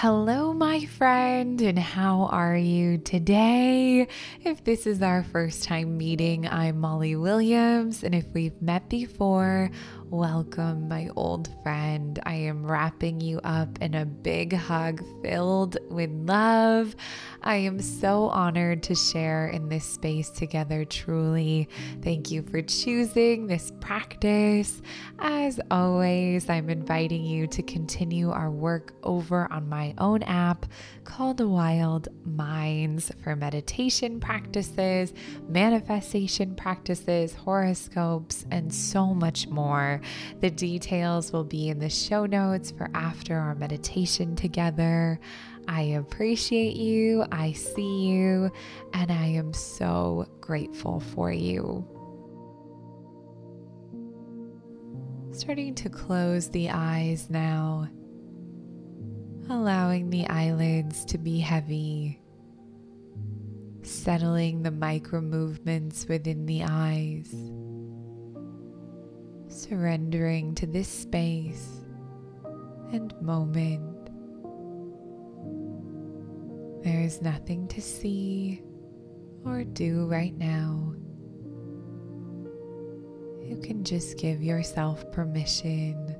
Hello, my friend, and how are you today? If this is our first time meeting, I'm Molly Williams, and if we've met before, Welcome, my old friend. I am wrapping you up in a big hug filled with love. I am so honored to share in this space together, truly. Thank you for choosing this practice. As always, I'm inviting you to continue our work over on my own app called Wild Minds for meditation practices, manifestation practices, horoscopes, and so much more. The details will be in the show notes for after our meditation together. I appreciate you, I see you, and I am so grateful for you. Starting to close the eyes now, allowing the eyelids to be heavy, settling the micro movements within the eyes surrendering to this space and moment. There is nothing to see or do right now. You can just give yourself permission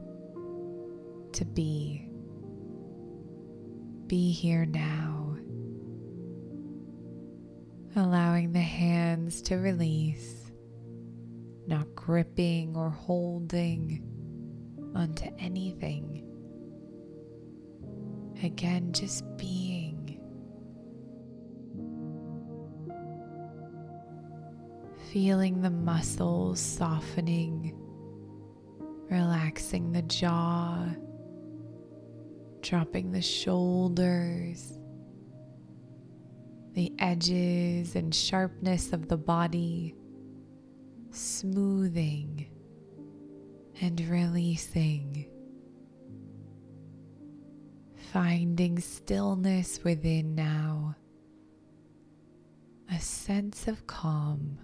to be. Be here now. Allowing the hands to release gripping or holding onto anything. Again, just being. Feeling the muscles softening, relaxing the jaw, dropping the shoulders, the edges and sharpness of the body smoothing and releasing, finding stillness within now, a sense of calm.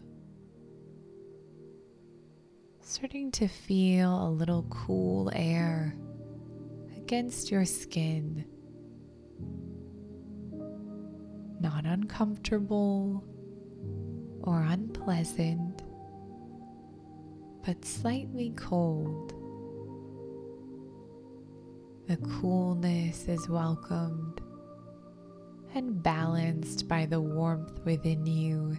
Starting to feel a little cool air against your skin. Not uncomfortable or unpleasant but slightly cold. The coolness is welcomed and balanced by the warmth within you.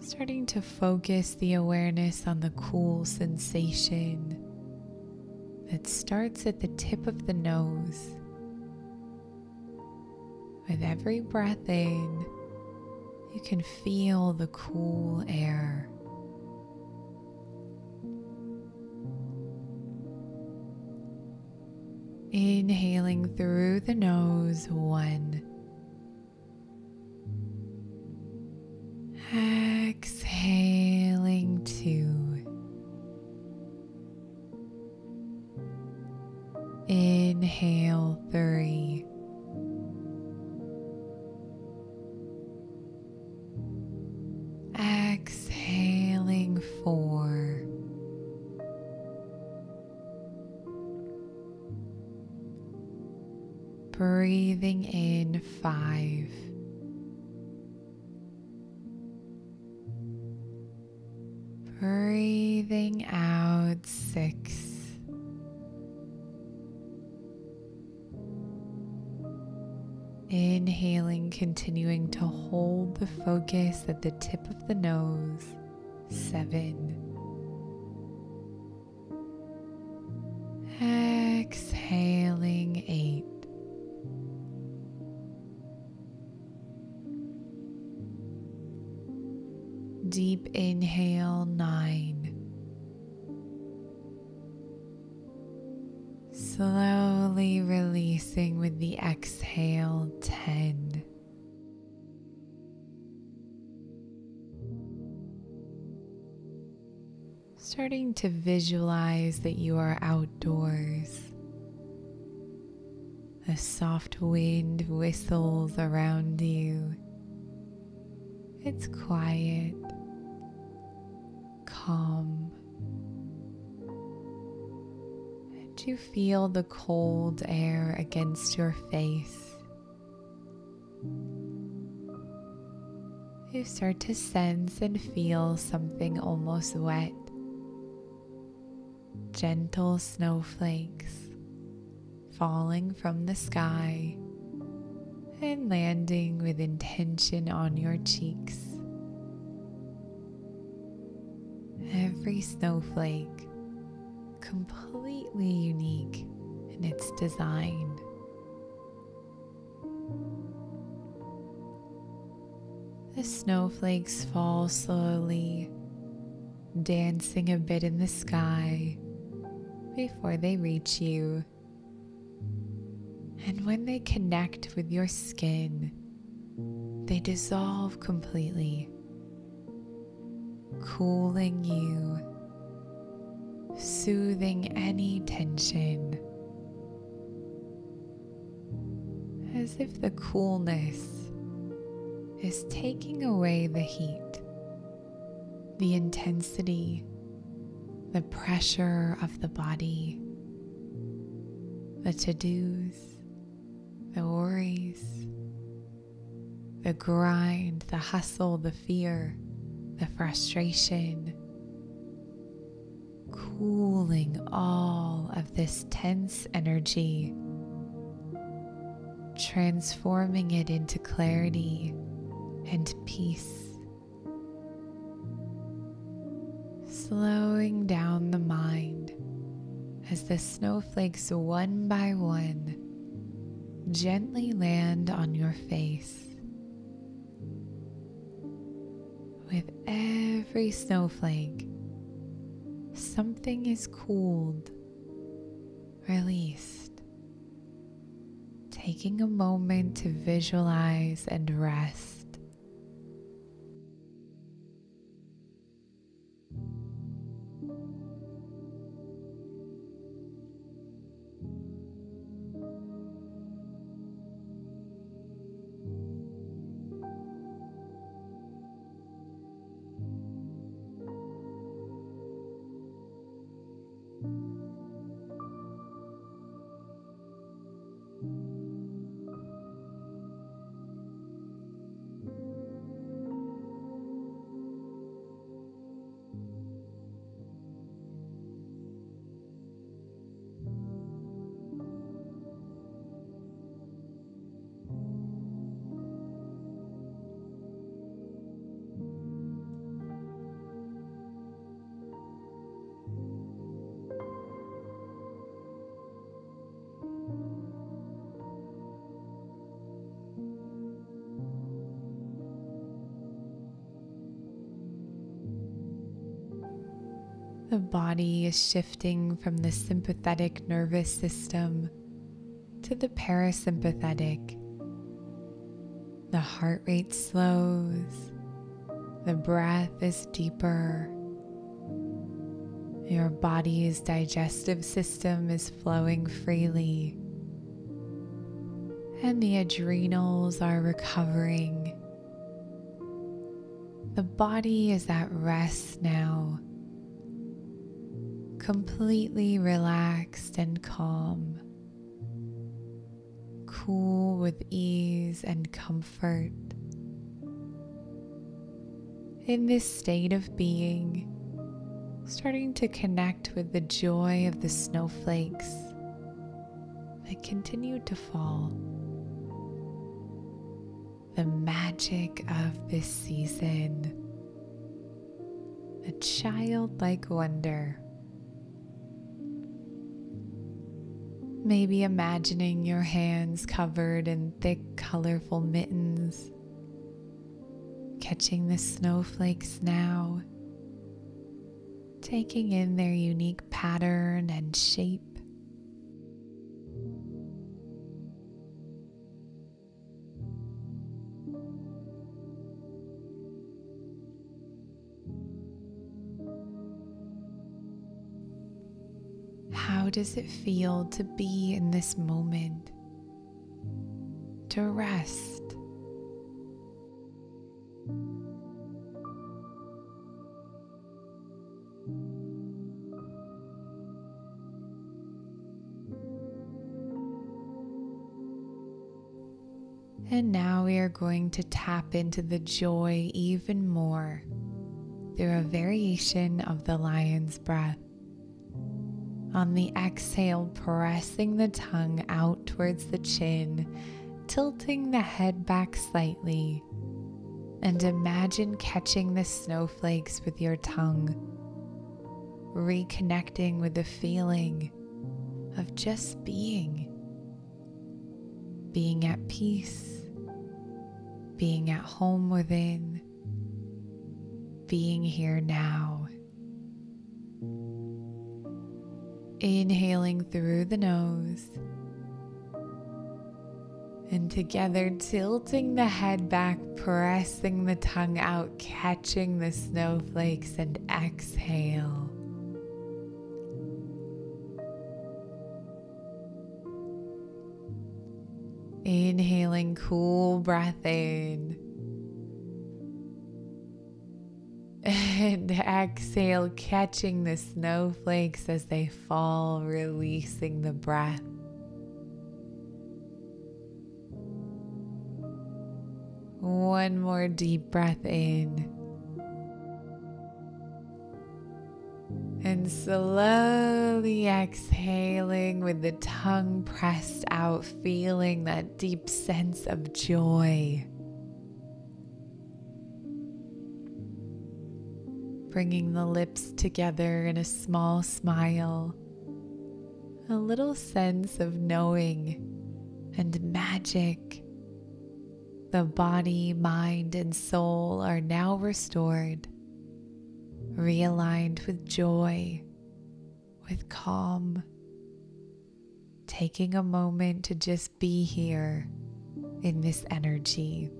Starting to focus the awareness on the cool sensation that starts at the tip of the nose. With every breath in, you can feel the cool air. Inhaling through the nose, one. Breathing in five. Breathing out six. Inhaling, continuing to hold the focus at the tip of the nose. Seven. Exhaling, Deep inhale, nine. Slowly releasing with the exhale 10. Starting to visualize that you are outdoors. A soft wind whistles around you, It's quiet, you feel the cold air against your face. You start to sense and feel something almost wet. Gentle snowflakes falling from the sky and landing with intention on your cheeks. Every snowflake completely unique in its design. The snowflakes fall slowly, dancing a bit in the sky before they reach you. And when they connect with your skin, they dissolve completely, cooling you, soothing any tension. As if the coolness is taking away the heat, the intensity, the pressure of the body, the to dos the worries, the grind, the hustle, the fear, the frustration, cooling all of this tense energy, transforming it into clarity and peace. Slowing down the mind as the snowflakes one by one gently land on your face. With every snowflake, something is cooled, released, taking a moment to visualize and rest. The body is shifting from the sympathetic nervous system to the parasympathetic. The heart rate slows, the breath is deeper. Your body's digestive system is flowing freely, and the adrenals are recovering. The body is at rest now completely relaxed and calm, cool with ease and comfort. In this state of being, starting to connect with the joy of the snowflakes that continue to fall, the magic of this season, a childlike wonder Maybe imagining your hands covered in thick, colorful mittens, catching the snowflakes now, taking in their unique pattern and shape. does it feel to be in this moment, to rest? And now we are going to tap into the joy even more through a variation of the lion's breath. On the exhale, pressing the tongue out towards the chin, tilting the head back slightly, and imagine catching the snowflakes with your tongue, reconnecting with the feeling of just being, being at peace being at home within, being here now. Inhaling through the nose. And together, tilting the head back, pressing the tongue out, catching the snowflakes, and exhale. Inhaling cool breath in. And exhale, catching the snowflakes as they fall, releasing the breath. One more deep breath in. And slowly exhaling with the tongue pressed out, feeling that deep sense of joy. Bringing the lips together in a small smile, a little sense of knowing and magic. The body, mind, and soul are now restored realigned with joy, with calm, taking a moment to just be here in this energy.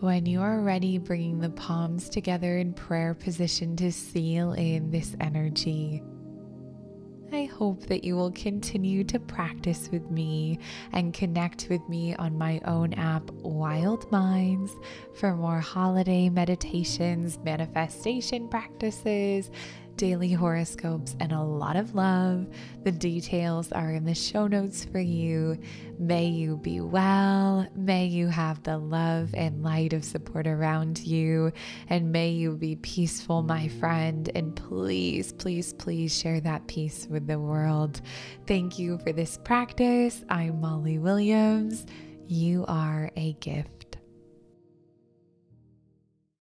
When you are ready, bringing the palms together in prayer position to seal in this energy. I hope that you will continue to practice with me and connect with me on my own app, Wild Minds, for more holiday meditations, manifestation practices, daily horoscopes, and a lot of love. The details are in the show notes for you. May you be well. May you have the love and light of support around you. And may you be peaceful, my friend. And please, please, please share that peace with the world. Thank you for this practice. I'm Molly Williams. You are a gift.